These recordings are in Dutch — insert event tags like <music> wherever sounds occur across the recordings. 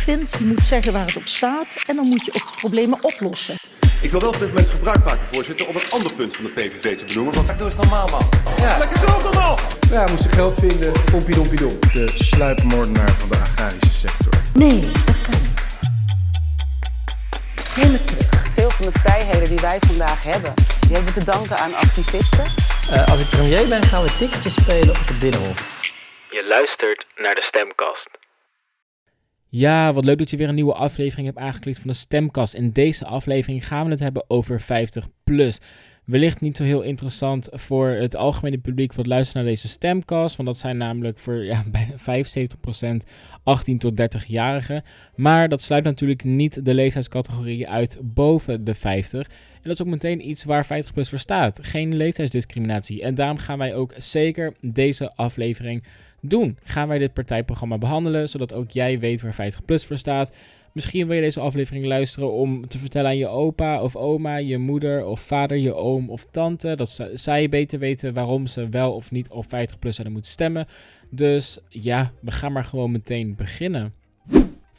vindt. Je moet zeggen waar het op staat en dan moet je ook de problemen oplossen. Ik wil wel op dit moment gebruik maken, voorzitter, om een ander punt van de PVV te benoemen. Want doe eens normaal, man. Ja. Lekker zo normaal! Ja, we moesten geld vinden. Pompie dompie dom. De sluipmoordenaar van de agrarische sector. Nee, dat kan niet. Helemaal terug. Veel van de vrijheden die wij vandaag hebben, die hebben we te danken aan activisten. Uh, als ik premier ben, gaan we ticketjes spelen op het Binnenhof. Je luistert naar de Stemkast. Ja, wat leuk dat je weer een nieuwe aflevering hebt aangeklikt van de Stemkast. In deze aflevering gaan we het hebben over 50 plus. Wellicht niet zo heel interessant voor het algemene publiek wat luistert naar deze stemcast. Want dat zijn namelijk voor ja, <laughs> bijna 75% 18 tot 30-jarigen. Maar dat sluit natuurlijk niet de leeftijdscategorie uit boven de 50. En dat is ook meteen iets waar 50 plus voor staat. Geen leeftijdsdiscriminatie. En daarom gaan wij ook zeker deze aflevering doen. Gaan wij dit partijprogramma behandelen, zodat ook jij weet waar 50 plus voor staat. Misschien wil je deze aflevering luisteren om te vertellen aan je opa of oma, je moeder of vader, je oom of tante. Dat zij beter weten waarom ze wel of niet op 50 plus zouden moeten stemmen. Dus ja, we gaan maar gewoon meteen beginnen.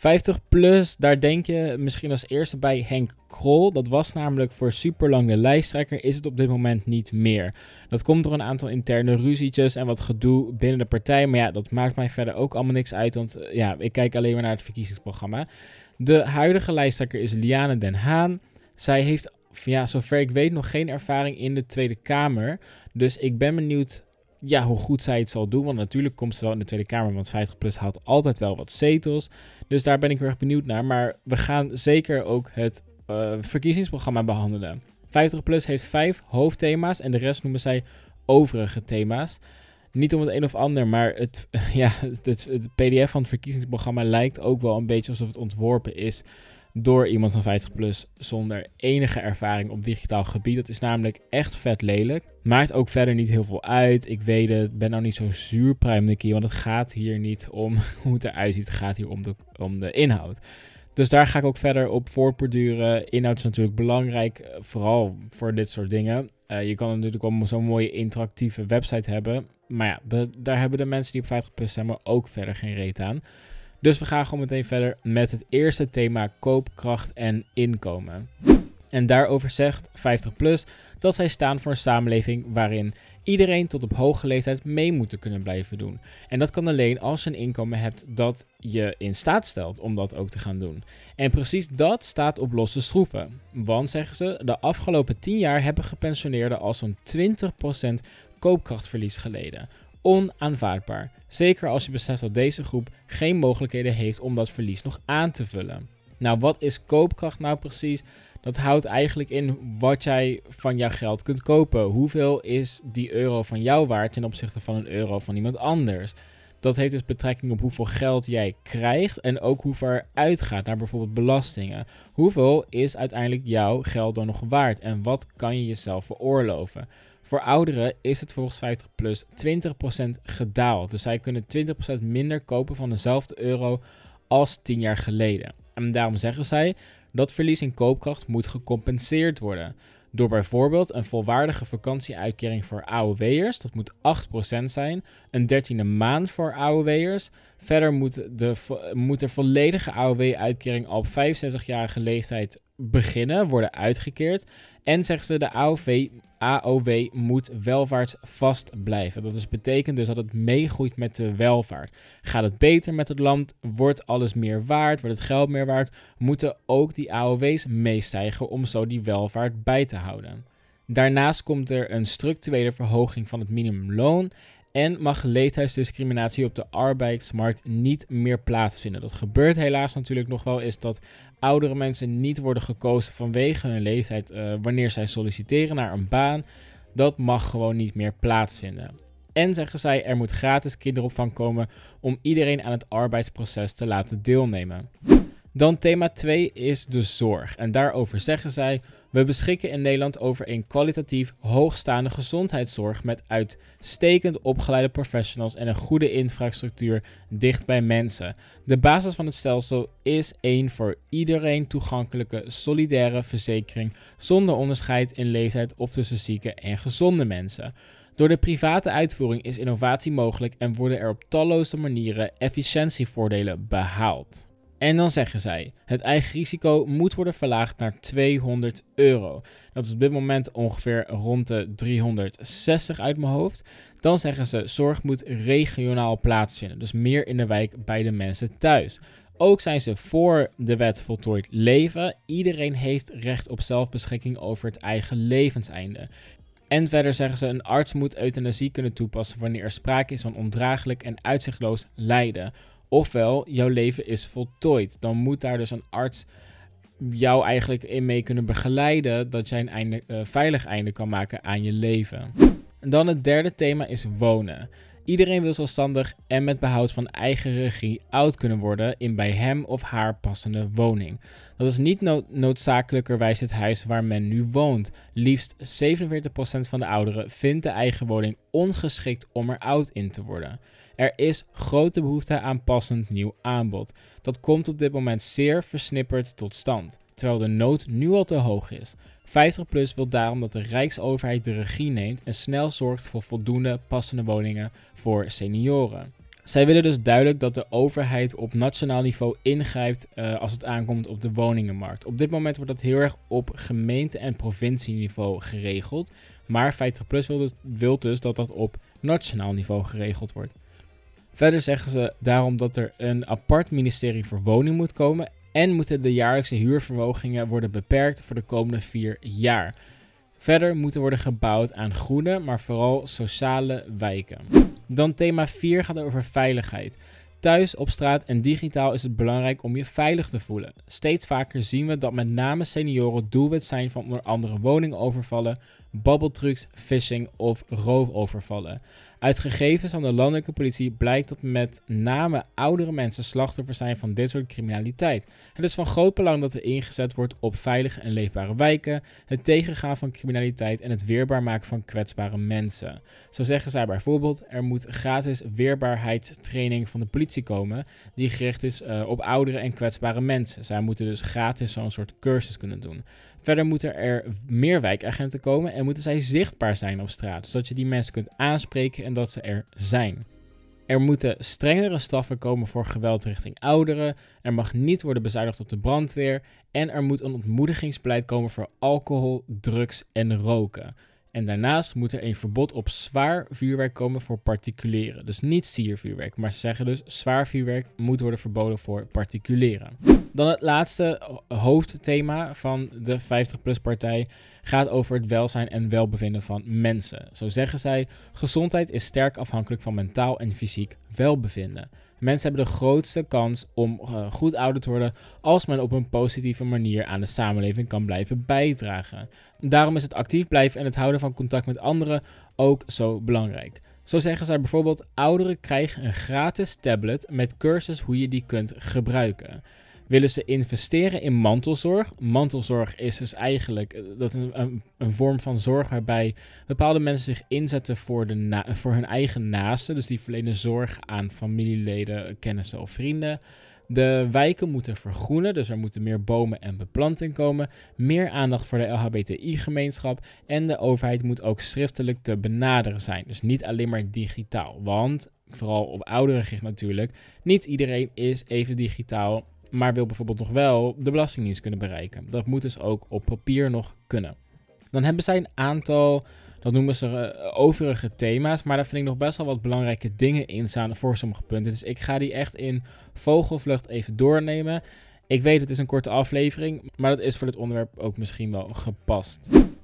50 plus, daar denk je misschien als eerste bij Henk Krol. Dat was namelijk voor super lang de lijsttrekker, is het op dit moment niet meer. Dat komt door een aantal interne ruzietjes en wat gedoe binnen de partij. Maar ja, dat maakt mij verder ook allemaal niks uit, want eh, ja, ik kijk alleen maar naar het verkiezingsprogramma. De huidige lijsttrekker is Liane Den Haan. Zij heeft, ja, zover ik weet, nog geen ervaring in de Tweede Kamer. Dus ik ben benieuwd ja, hoe goed zij het zal doen. Want natuurlijk komt ze wel in de Tweede Kamer, want 50PLUS haalt altijd wel wat zetels. Dus daar ben ik heel erg benieuwd naar. Maar we gaan zeker ook het uh, verkiezingsprogramma behandelen. 50PLUS heeft vijf hoofdthema's en de rest noemen zij overige thema's. Niet om het een of ander, maar het, <laughs> ja, het, het PDF van het verkiezingsprogramma lijkt ook wel een beetje alsof het ontworpen is door iemand van 50 plus zonder enige ervaring op digitaal gebied. Dat is namelijk echt vet lelijk. Maakt ook verder niet heel veel uit. Ik weet het, ben nou niet zo zuurpruimende keer, want het gaat hier niet om <laughs> hoe het eruit ziet. Het gaat hier om de, om de inhoud. Dus daar ga ik ook verder op voortborduren. Inhoud is natuurlijk belangrijk, eh, vooral voor dit soort dingen. Uh, je kan natuurlijk wel zo'n mooie interactieve website hebben. Maar ja, daar hebben de mensen die op 50 plus stemmen ook verder geen reet aan. Dus we gaan gewoon meteen verder met het eerste thema koopkracht en inkomen. En daarover zegt 50 plus dat zij staan voor een samenleving waarin iedereen tot op hoge leeftijd mee moet kunnen blijven doen. En dat kan alleen als je een inkomen hebt dat je in staat stelt om dat ook te gaan doen. En precies dat staat op losse schroeven. Want zeggen ze, de afgelopen 10 jaar hebben gepensioneerden al zo'n 20% koopkrachtverlies geleden. Onaanvaardbaar. Zeker als je beseft dat deze groep geen mogelijkheden heeft om dat verlies nog aan te vullen. Nou, wat is koopkracht nou precies? Dat houdt eigenlijk in wat jij van jouw geld kunt kopen. Hoeveel is die euro van jou waard ten opzichte van een euro van iemand anders? Dat heeft dus betrekking op hoeveel geld jij krijgt en ook hoeveel er uitgaat naar bijvoorbeeld belastingen. Hoeveel is uiteindelijk jouw geld dan nog waard en wat kan je jezelf veroorloven? Voor ouderen is het volgens 50 plus 20% gedaald. Dus zij kunnen 20% minder kopen van dezelfde euro als 10 jaar geleden. En daarom zeggen zij dat verlies in koopkracht moet gecompenseerd worden. Door bijvoorbeeld een volwaardige vakantieuitkering voor AOW'ers, dat moet 8% zijn, een dertiende maand voor AOW'ers. Verder moet de, moet volledige AOW-uitkering op 65-jarige leeftijd beginnen, worden uitgekeerd. En zeggen ze, de AOW moet welvaartsvast blijven. Dat is, betekent dus dat het meegroeit met de welvaart. Gaat het beter met het land? Wordt alles meer waard? Wordt het geld meer waard? Moeten ook die AOW's meestijgen om zo die welvaart bij te houden. Daarnaast komt er een structurele verhoging van het minimumloon en mag leeftijdsdiscriminatie op de arbeidsmarkt niet meer plaatsvinden. Dat gebeurt helaas natuurlijk nog wel, is dat oudere mensen niet worden gekozen vanwege hun leeftijd uh, wanneer zij solliciteren naar een baan. Dat mag gewoon niet meer plaatsvinden. En zeggen zij, er moet gratis kinderopvang komen om iedereen aan het arbeidsproces te laten deelnemen. Dan thema 2 is de zorg. En daarover zeggen zij: We beschikken in Nederland over een kwalitatief hoogstaande gezondheidszorg met uitstekend opgeleide professionals en een goede infrastructuur dicht bij mensen. De basis van het stelsel is één voor iedereen toegankelijke solidaire verzekering zonder onderscheid in leeftijd of tussen zieke en gezonde mensen. Door de private uitvoering is innovatie mogelijk en worden er op talloze manieren efficiëntievoordelen behaald. En dan zeggen zij: het eigen risico moet worden verlaagd naar 200 euro. Dat is op dit moment ongeveer rond de 360 uit mijn hoofd. Dan zeggen ze: zorg moet regionaal plaatsvinden, dus meer in de wijk bij de mensen thuis. Ook zijn ze voor de wet voltooid leven. Iedereen heeft recht op zelfbeschikking over het eigen levenseinde. En verder zeggen ze: een arts moet euthanasie kunnen toepassen wanneer er sprake is van ondraaglijk en uitzichtloos lijden. Ofwel, jouw leven is voltooid. Dan moet daar dus een arts jou eigenlijk in mee kunnen begeleiden dat jij een uh, veilig einde kan maken aan je leven. En dan het derde thema is wonen. Iedereen wil zelfstandig en met behoud van eigen regie oud kunnen worden in bij hem of haar passende woning. Dat is niet noodzakelijkerwijs het huis waar men nu woont. Liefst 47% van de ouderen vindt de eigen woning ongeschikt om er oud in te worden. Er is grote behoefte aan passend nieuw aanbod. Dat komt op dit moment zeer versnipperd tot stand, terwijl de nood nu al te hoog is. 50PLUS wil daarom dat de Rijksoverheid de regie neemt en snel zorgt voor voldoende passende woningen voor senioren. Zij willen dus duidelijk dat de overheid op nationaal niveau ingrijpt uh, als het aankomt op de woningenmarkt. Op dit moment wordt dat heel erg op gemeente- en provincieniveau geregeld. Maar 50PLUS wil dus, wil dus dat dat op nationaal niveau geregeld wordt. Verder zeggen ze daarom dat er een apart ministerie voor woning moet komen en moeten de jaarlijkse huurverhogingen worden beperkt voor de komende vier jaar. Verder moet er worden gebouwd aan groene, maar vooral sociale wijken. Dan thema 4 gaat over veiligheid. Thuis, op straat en digitaal is het belangrijk om je veilig te voelen. Steeds vaker zien we dat met name senioren doelwit zijn van onder andere woningovervallen, babbeltrucs, phishing of roofovervallen. Uit gegevens van de landelijke politie blijkt dat met name oudere mensen slachtoffer zijn van dit soort criminaliteit. Het is van groot belang dat er ingezet wordt op veilige en leefbare wijken, het tegengaan van criminaliteit en het weerbaar maken van kwetsbare mensen. Zo zeggen zij bijvoorbeeld: er moet gratis weerbaarheidstraining van de politie komen, die gericht is uh, op oudere en kwetsbare mensen. Zij moeten dus gratis zo'n soort cursus kunnen doen. Verder moeten er meer wijkagenten komen en moeten zij zichtbaar zijn op straat, zodat je die mensen kunt aanspreken en dat ze er zijn. Er moeten strengere straffen komen voor geweld richting ouderen. Er mag niet worden bezuinigd op de brandweer. En er moet een ontmoedigingsbeleid komen voor alcohol, drugs en roken. En daarnaast moet er een verbod op zwaar vuurwerk komen voor particulieren. Dus niet siervuurwerk, maar ze zeggen dus zwaar vuurwerk moet worden verboden voor particulieren. Dan het laatste hoofdthema van de 50PLUS partij gaat over het welzijn en welbevinden van mensen. Zo zeggen zij, gezondheid is sterk afhankelijk van mentaal en fysiek welbevinden. Mensen hebben de grootste kans om uh, goed ouder te worden als men op een positieve manier aan de samenleving kan blijven bijdragen. Daarom is het actief blijven en het houden van contact met anderen ook zo belangrijk. Zo zeggen zij bijvoorbeeld: ouderen krijgen een gratis tablet met cursus hoe je die kunt gebruiken willen ze investeren in mantelzorg. Mantelzorg is dus eigenlijk eh, dat een, een, vorm van zorg waarbij bepaalde mensen zich inzetten voor, de voor hun eigen naasten. Dus die verlenen zorg aan familieleden, kennissen of vrienden. De wijken moeten vergroenen, dus er moeten meer bomen en beplanting komen. Meer aandacht voor de LHBTI-gemeenschap. En de overheid moet ook schriftelijk te benaderen zijn. Dus niet alleen maar digitaal. Want, vooral op ouderen gericht natuurlijk, niet iedereen is even digitaal maar wil bijvoorbeeld nog wel de Belastingdienst kunnen bereiken. Dat moet dus ook op papier nog kunnen. Dan hebben zij een aantal, dat noemen ze uh, overige thema's, maar daar vind ik nog best wel wat belangrijke dingen in staan voor sommige punten. Dus ik ga die echt in vogelvlucht even doornemen. Ik weet het is een korte aflevering, maar dat is voor dit onderwerp ook misschien wel gepast.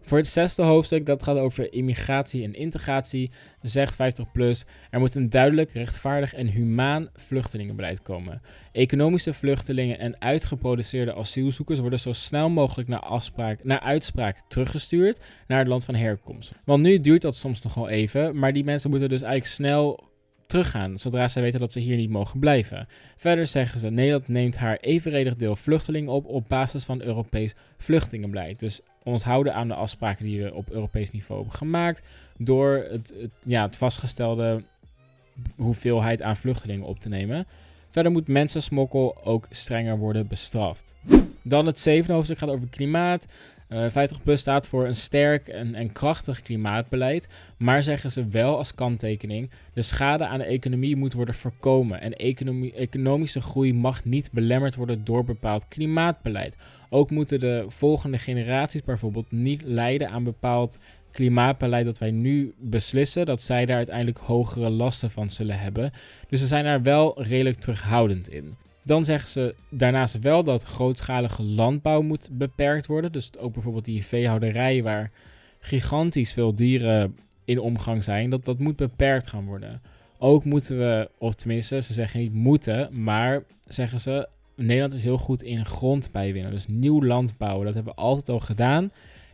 Voor het zesde hoofdstuk, dat gaat over immigratie en integratie, zegt 50PLUS, er moet een duidelijk, rechtvaardig en humaan vluchtelingenbeleid komen. Economische vluchtelingen en uitgeproduceerde asielzoekers worden zo snel mogelijk naar, afspraak, naar uitspraak teruggestuurd naar het land van herkomst. Want nu duurt dat soms nogal even, maar die mensen moeten dus eigenlijk snel teruggaan zodra zij weten dat ze hier niet mogen blijven. Verder zeggen ze: Nederland neemt haar evenredig deel vluchtelingen op op basis van Europees vluchtelingenbeleid. Dus ons houden aan de afspraken die we op Europees niveau hebben gemaakt door het, het, ja, het vastgestelde hoeveelheid aan vluchtelingen op te nemen. Verder moet mensensmokkel ook strenger worden bestraft. Dan het zevende hoofdstuk gaat over klimaat. Uh, 50PLUS staat voor een sterk en, en krachtig klimaatbeleid, maar zeggen ze wel als kanttekening: de schade aan de economie moet worden voorkomen en economische groei mag niet belemmerd worden door bepaald klimaatbeleid. Ook moeten de volgende generaties bijvoorbeeld niet lijden aan bepaald klimaatbeleid dat wij nu beslissen, dat zij daar uiteindelijk hogere lasten van zullen hebben. Dus ze zijn daar wel redelijk terughoudend in. Dan zeggen ze daarnaast wel dat grootschalige landbouw moet beperkt worden. Dus ook bijvoorbeeld die veehouderij waar gigantisch veel dieren in omgang zijn, dat, dat moet beperkt gaan worden. Ook moeten we, of tenminste, ze zeggen niet moeten, maar zeggen ze, Nederland is heel goed in grond bijwinnen. Dus nieuw land bouwen, dat hebben we altijd al gedaan.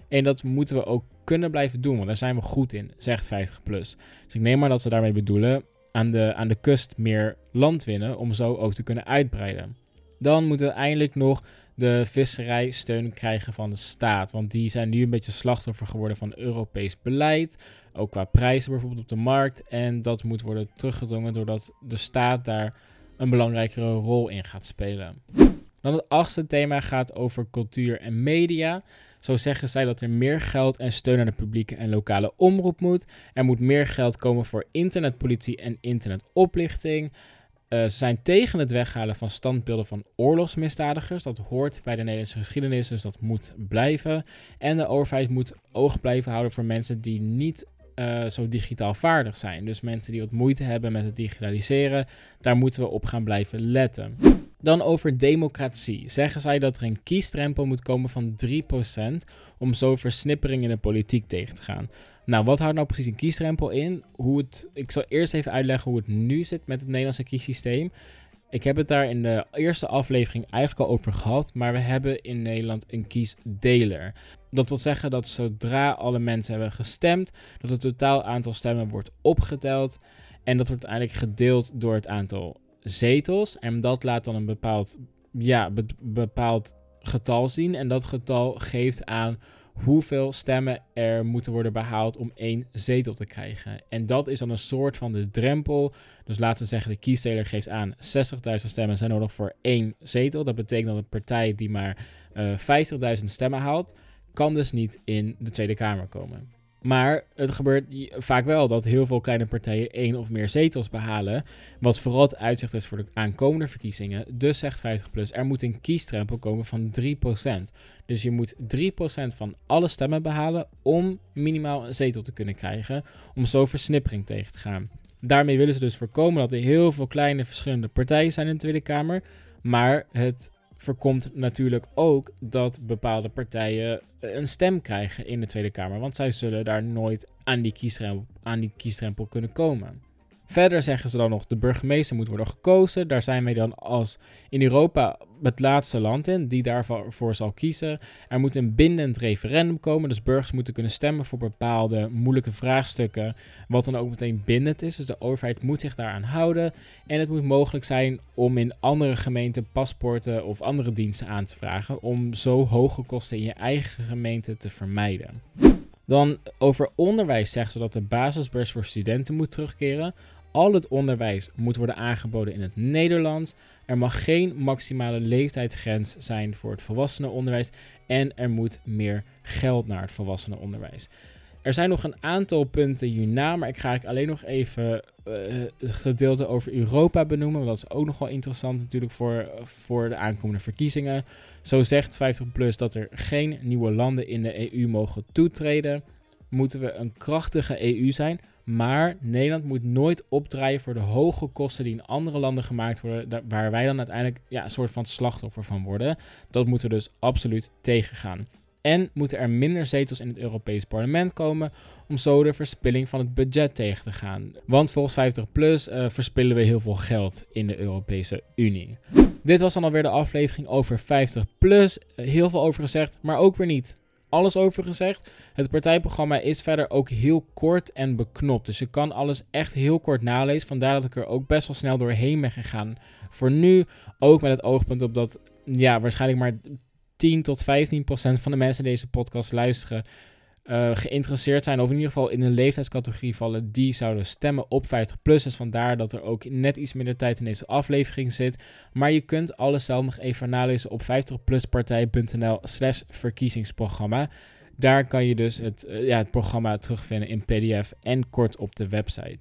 En dat moeten we ook kunnen blijven doen, want daar zijn we goed in, zegt 50 plus. Dus ik neem maar dat ze daarmee bedoelen aan de, aan de kust meer land winnen om zo ook te kunnen uitbreiden. Dan moeten we eindelijk nog de visserij steun krijgen van de staat. Want die zijn nu een beetje slachtoffer geworden van Europees beleid. Ook qua prijzen bijvoorbeeld op de markt. En dat moet worden teruggedrongen doordat de staat daar een belangrijkere rol in gaat spelen. Dan het achtste thema gaat over cultuur en media. Zo zeggen zij dat er meer geld en steun aan de publieke en lokale omroep moet. Er moet meer geld komen voor internetpolitie en internetoplichting. Uh, ze zijn tegen het weghalen van standbeelden van oorlogsmisdadigers. Dat hoort bij de Nederlandse geschiedenis, dus dat moet blijven. En de overheid moet oog blijven houden voor mensen die niet uh, zo digitaal vaardig zijn. Dus mensen die wat moeite hebben met het digitaliseren, daar moeten we op gaan blijven letten. Dan over democratie. Zeggen zij dat er een kiesdrempel moet komen van 3% om zo versnippering in de politiek tegen te gaan. Nou, wat houdt nou precies een kiesdrempel in? Hoe het, ik zal eerst even uitleggen hoe het nu zit met het Nederlandse kiessysteem. Ik heb het daar in de eerste aflevering eigenlijk al over gehad, maar we hebben in Nederland een kiesdeler. Dat wil zeggen dat zodra alle mensen hebben gestemd, dat het totaal aantal stemmen wordt opgeteld en dat wordt uiteindelijk gedeeld door het aantal zetels. En dat laat dan een bepaald, ja, bepaald getal zien. En dat getal geeft aan hoeveel stemmen er moeten worden behaald om één zetel te krijgen. En dat is dan een soort van de drempel. Dus laten we zeggen, de kiesdeler geeft aan 60.000 stemmen zijn nodig voor één zetel. Dat betekent dat een partij die maar uh, eh, 50.000 stemmen haalt, kan dus niet in de Tweede Kamer komen. Maar het gebeurt vaak wel dat heel veel kleine partijen één of meer zetels behalen. Wat vooral het uitzicht is voor de aankomende verkiezingen. Dus zegt 50PLUS, er moet een kiesdrempel komen van 3%. Dus je moet 3% van alle stemmen behalen om minimaal een zetel te kunnen krijgen. Om zo versnippering tegen te gaan. Daarmee willen ze dus voorkomen dat er heel veel kleine verschillende partijen zijn in de Tweede Kamer. Maar het voorkomt natuurlijk ook dat bepaalde partijen eh, een stem krijgen in de Tweede Kamer. Want zij zullen daar nooit aan die kiesdrempel, aan die kiesdrempel kunnen komen. Verder zeggen ze dan nog, de burgemeester moet worden gekozen. Daar zijn wij dan als in Europa het laatste land in die daarvoor zal kiezen. Er moet een bindend referendum komen, dus burgers moeten kunnen stemmen voor bepaalde moeilijke vraagstukken, wat dan ook meteen bindend is. Dus de overheid moet zich daaraan houden. En het moet mogelijk zijn om in andere gemeenten paspoorten of andere diensten aan te vragen, om zo hoge kosten in je eigen gemeente te vermijden. Dan over onderwijs zeggen ze dat de basisbeurs voor studenten moet terugkeren. Al het onderwijs moet worden aangeboden in het Nederlands. Er mag geen maximale leeftijdsgrens zijn voor het volwassenenonderwijs. En er moet meer geld naar het volwassenenonderwijs. Er zijn nog een aantal punten hierna, maar ik ga ik alleen nog even uh, het gedeelte over Europa benoemen. Want dat is ook nog wel interessant natuurlijk voor, voor de aankomende verkiezingen. Zo zegt 50PLUS dat er geen nieuwe landen in de EU mogen toetreden. Moeten we een krachtige EU zijn, maar Nederland moet nooit opdraaien voor de hoge kosten die in andere landen gemaakt worden, waar wij dan uiteindelijk ja, een soort van slachtoffer van worden. Dat moeten we dus absoluut tegengaan. En moeten er minder zetels in het Europees Parlement komen om zo de verspilling van het budget tegen te gaan. Want volgens 50 plus uh, verspillen we heel veel geld in de Europese Unie. Dit was dan alweer de aflevering over 50 plus. heel veel over gezegd, maar ook weer niet alles over gezegd. Het partijprogramma is verder ook heel kort en beknopt. Dus je kan alles echt heel kort nalezen. Vandaar dat ik er ook best wel snel doorheen ben gegaan. Voor nu ook met het oogpunt op dat ja, waarschijnlijk maar 10 tot 15 procent van de mensen deze podcast luisteren uh, geïnteresseerd zijn, of in ieder geval in een leeftijdscategorie vallen, die zouden stemmen op 50 plus. Dus vandaar dat er ook net iets minder tijd in deze aflevering zit. Maar je kunt alles zelf nog even nalezen op 50pluspartij.nl slash verkiezingsprogramma. Daar kan je dus het, uh, ja, het programma terugvinden in PDF en kort op de website.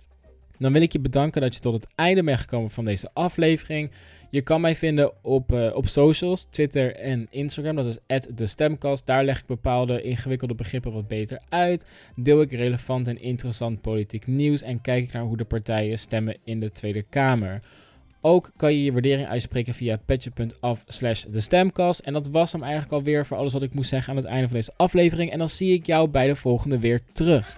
Dan wil ik je bedanken dat je tot het einde bent gekomen van deze aflevering. Je kan mij vinden op, uh, op socials, Twitter en Instagram. Dat is de stemkast. Daar leg ik bepaalde ingewikkelde begrippen wat beter uit. Deel ik relevant en interessant politiek nieuws. En kijk ik naar hoe de partijen stemmen in de Tweede Kamer. Ook kan je je waardering uitspreken via petje.af slash de stemkast. En dat was hem eigenlijk alweer voor alles wat ik moest zeggen aan het einde van deze aflevering. En dan zie ik jou bij de volgende weer terug.